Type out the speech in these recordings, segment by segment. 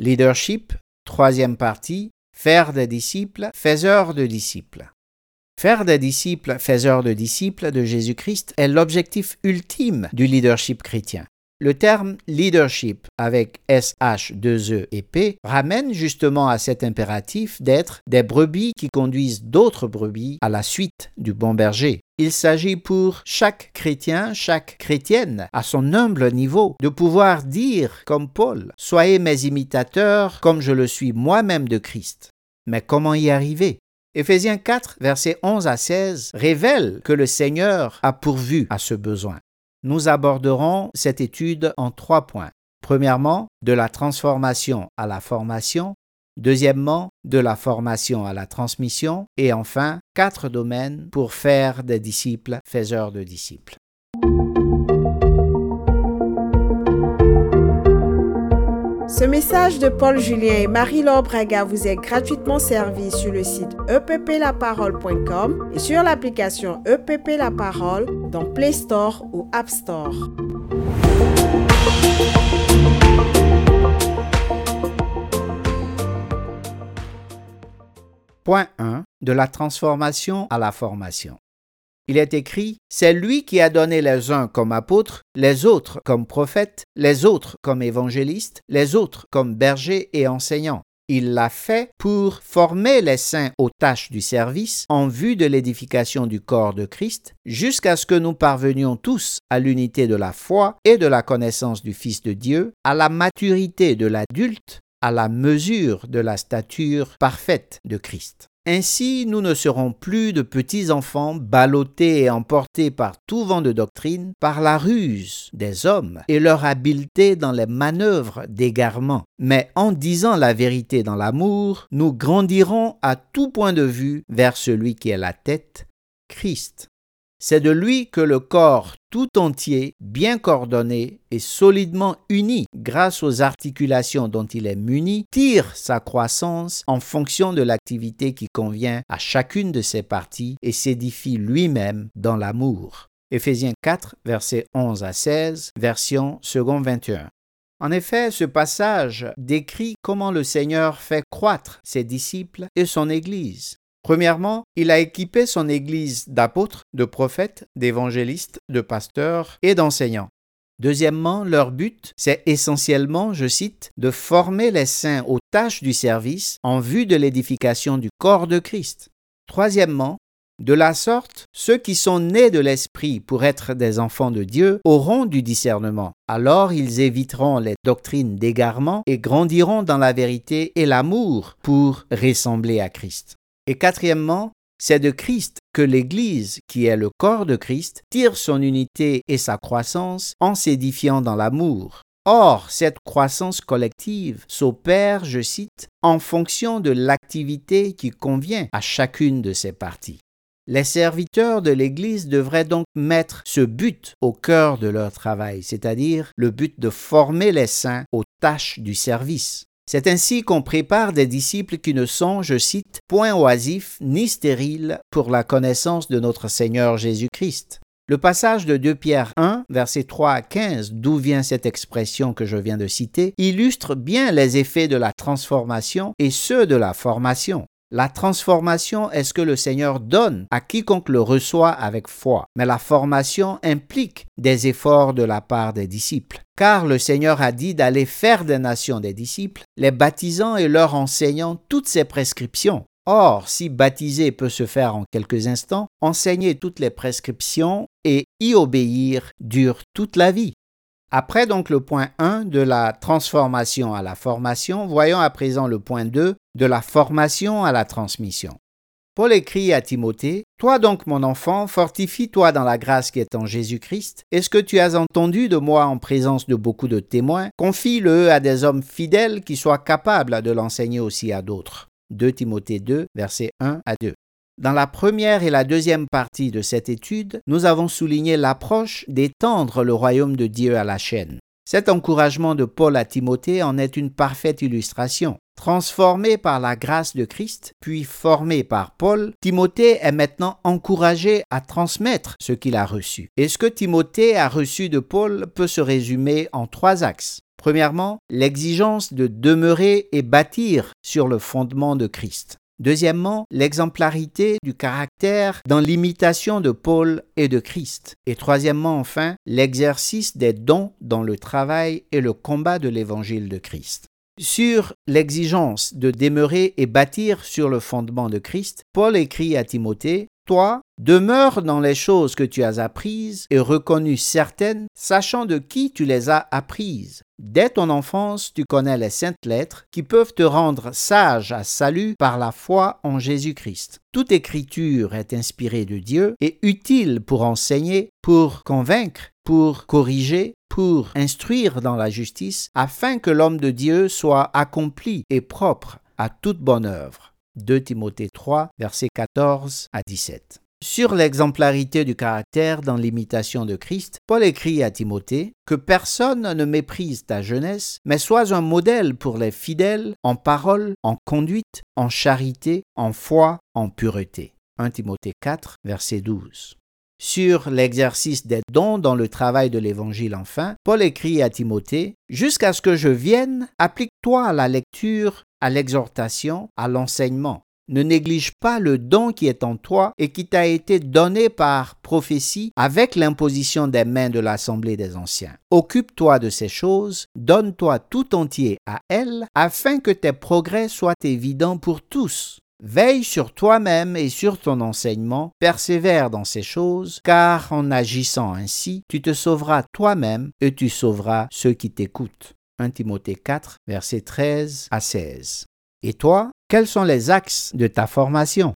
Leadership, troisième partie, faire des disciples, faiseurs de disciples. Faire des disciples, faiseurs de disciples de Jésus-Christ est l'objectif ultime du leadership chrétien. Le terme leadership avec SH, 2E et P ramène justement à cet impératif d'être des brebis qui conduisent d'autres brebis à la suite du bon berger. Il s'agit pour chaque chrétien, chaque chrétienne, à son humble niveau, de pouvoir dire comme Paul, Soyez mes imitateurs comme je le suis moi-même de Christ. Mais comment y arriver? Éphésiens 4, versets 11 à 16 révèle que le Seigneur a pourvu à ce besoin. Nous aborderons cette étude en trois points. Premièrement, de la transformation à la formation. Deuxièmement, de la formation à la transmission. Et enfin, quatre domaines pour faire des disciples faiseurs de disciples. Ce message de Paul Julien et Marie-Laure Braga vous est gratuitement servi sur le site epplaparole.com et sur l'application EPP La Parole dans Play Store ou App Store. Point 1. De la transformation à la formation. Il est écrit, C'est lui qui a donné les uns comme apôtres, les autres comme prophètes, les autres comme évangélistes, les autres comme bergers et enseignants. Il l'a fait pour former les saints aux tâches du service en vue de l'édification du corps de Christ, jusqu'à ce que nous parvenions tous à l'unité de la foi et de la connaissance du Fils de Dieu, à la maturité de l'adulte, à la mesure de la stature parfaite de Christ. Ainsi, nous ne serons plus de petits enfants ballottés et emportés par tout vent de doctrine, par la ruse des hommes et leur habileté dans les manœuvres d'égarement. Mais en disant la vérité dans l'amour, nous grandirons à tout point de vue vers celui qui est la tête, Christ. C'est de lui que le corps tout entier, bien coordonné et solidement uni grâce aux articulations dont il est muni, tire sa croissance en fonction de l'activité qui convient à chacune de ses parties et s'édifie lui-même dans l'amour. Éphésiens 4, versets 11 à 16, version second 21. En effet, ce passage décrit comment le Seigneur fait croître ses disciples et son Église. Premièrement, il a équipé son Église d'apôtres, de prophètes, d'évangélistes, de pasteurs et d'enseignants. Deuxièmement, leur but, c'est essentiellement, je cite, de former les saints aux tâches du service en vue de l'édification du corps de Christ. Troisièmement, de la sorte, ceux qui sont nés de l'Esprit pour être des enfants de Dieu auront du discernement. Alors ils éviteront les doctrines d'égarement et grandiront dans la vérité et l'amour pour ressembler à Christ. Et quatrièmement, c'est de Christ que l'Église, qui est le corps de Christ, tire son unité et sa croissance en s'édifiant dans l'amour. Or, cette croissance collective s'opère, je cite, en fonction de l'activité qui convient à chacune de ses parties. Les serviteurs de l'Église devraient donc mettre ce but au cœur de leur travail, c'est-à-dire le but de former les saints aux tâches du service. C'est ainsi qu'on prépare des disciples qui ne sont, je cite, point oisifs ni stériles pour la connaissance de notre Seigneur Jésus-Christ. Le passage de 2 Pierre 1, versets 3 à 15, d'où vient cette expression que je viens de citer, illustre bien les effets de la transformation et ceux de la formation. La transformation est ce que le Seigneur donne à quiconque le reçoit avec foi, mais la formation implique des efforts de la part des disciples. Car le Seigneur a dit d'aller faire des nations des disciples, les baptisant et leur enseignant toutes ces prescriptions. Or, si baptiser peut se faire en quelques instants, enseigner toutes les prescriptions et y obéir dure toute la vie. Après donc le point 1 de la transformation à la formation, voyons à présent le point 2 de la formation à la transmission. Paul écrit à Timothée, Toi donc mon enfant, fortifie-toi dans la grâce qui est en Jésus-Christ, et ce que tu as entendu de moi en présence de beaucoup de témoins, confie-le à des hommes fidèles qui soient capables de l'enseigner aussi à d'autres. 2 Timothée 2, versets 1 à 2. Dans la première et la deuxième partie de cette étude, nous avons souligné l'approche d'étendre le royaume de Dieu à la chaîne. Cet encouragement de Paul à Timothée en est une parfaite illustration. Transformé par la grâce de Christ, puis formé par Paul, Timothée est maintenant encouragé à transmettre ce qu'il a reçu. Et ce que Timothée a reçu de Paul peut se résumer en trois axes. Premièrement, l'exigence de demeurer et bâtir sur le fondement de Christ. Deuxièmement, l'exemplarité du caractère dans l'imitation de Paul et de Christ. Et troisièmement, enfin, l'exercice des dons dans le travail et le combat de l'évangile de Christ. Sur l'exigence de demeurer et bâtir sur le fondement de Christ, Paul écrit à Timothée toi, demeure dans les choses que tu as apprises et reconnues certaines, sachant de qui tu les as apprises. Dès ton enfance, tu connais les saintes lettres qui peuvent te rendre sage à salut par la foi en Jésus-Christ. Toute écriture est inspirée de Dieu et utile pour enseigner, pour convaincre, pour corriger, pour instruire dans la justice, afin que l'homme de Dieu soit accompli et propre à toute bonne œuvre. 2 Timothée 3, versets 14 à 17. Sur l'exemplarité du caractère dans l'imitation de Christ, Paul écrit à Timothée que personne ne méprise ta jeunesse, mais sois un modèle pour les fidèles en parole, en conduite, en charité, en foi, en pureté. 1 Timothée 4, verset 12. Sur l'exercice des dons dans le travail de l'Évangile enfin, Paul écrit à Timothée, Jusqu'à ce que je vienne, applique-toi à la lecture, à l'exhortation, à l'enseignement. Ne néglige pas le don qui est en toi et qui t'a été donné par prophétie avec l'imposition des mains de l'Assemblée des Anciens. Occupe-toi de ces choses, donne-toi tout entier à elles, afin que tes progrès soient évidents pour tous. Veille sur toi-même et sur ton enseignement, persévère dans ces choses, car en agissant ainsi, tu te sauveras toi-même et tu sauveras ceux qui t'écoutent. 1 Timothée 4, versets 13 à 16. Et toi, quels sont les axes de ta formation?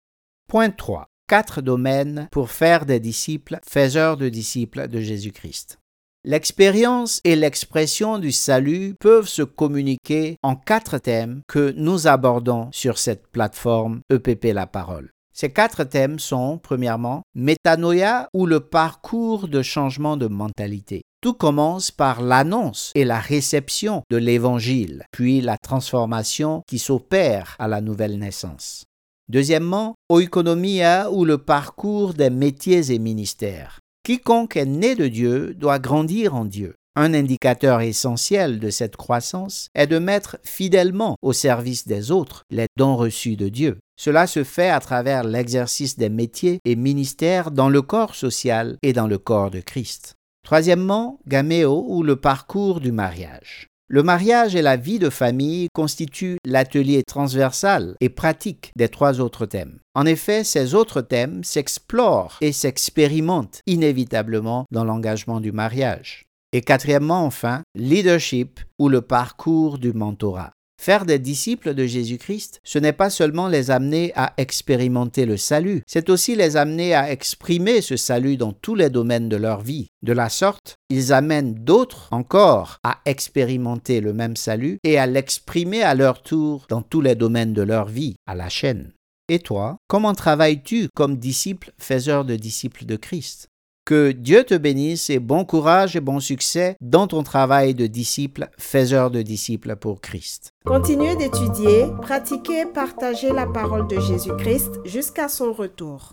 Point 3. Quatre domaines pour faire des disciples, faiseurs de disciples de Jésus-Christ. L'expérience et l'expression du salut peuvent se communiquer en quatre thèmes que nous abordons sur cette plateforme EPP La Parole. Ces quatre thèmes sont, premièrement, métanoïa ou le parcours de changement de mentalité. Tout commence par l'annonce et la réception de l'Évangile, puis la transformation qui s'opère à la nouvelle naissance. Deuxièmement, oikonomia ou le parcours des métiers et ministères. Quiconque est né de Dieu doit grandir en Dieu. Un indicateur essentiel de cette croissance est de mettre fidèlement au service des autres les dons reçus de Dieu. Cela se fait à travers l'exercice des métiers et ministères dans le corps social et dans le corps de Christ. Troisièmement, gaméo ou le parcours du mariage. Le mariage et la vie de famille constituent l'atelier transversal et pratique des trois autres thèmes. En effet, ces autres thèmes s'explorent et s'expérimentent inévitablement dans l'engagement du mariage. Et quatrièmement, enfin, leadership ou le parcours du mentorat. Faire des disciples de Jésus-Christ, ce n'est pas seulement les amener à expérimenter le salut, c'est aussi les amener à exprimer ce salut dans tous les domaines de leur vie. De la sorte, ils amènent d'autres encore à expérimenter le même salut et à l'exprimer à leur tour dans tous les domaines de leur vie, à la chaîne. Et toi, comment travailles-tu comme disciple faiseur de disciples de Christ? Que Dieu te bénisse et bon courage et bon succès dans ton travail de disciple, faiseur de disciples pour Christ. Continuez d'étudier, pratiquer partager la parole de Jésus-Christ jusqu'à son retour.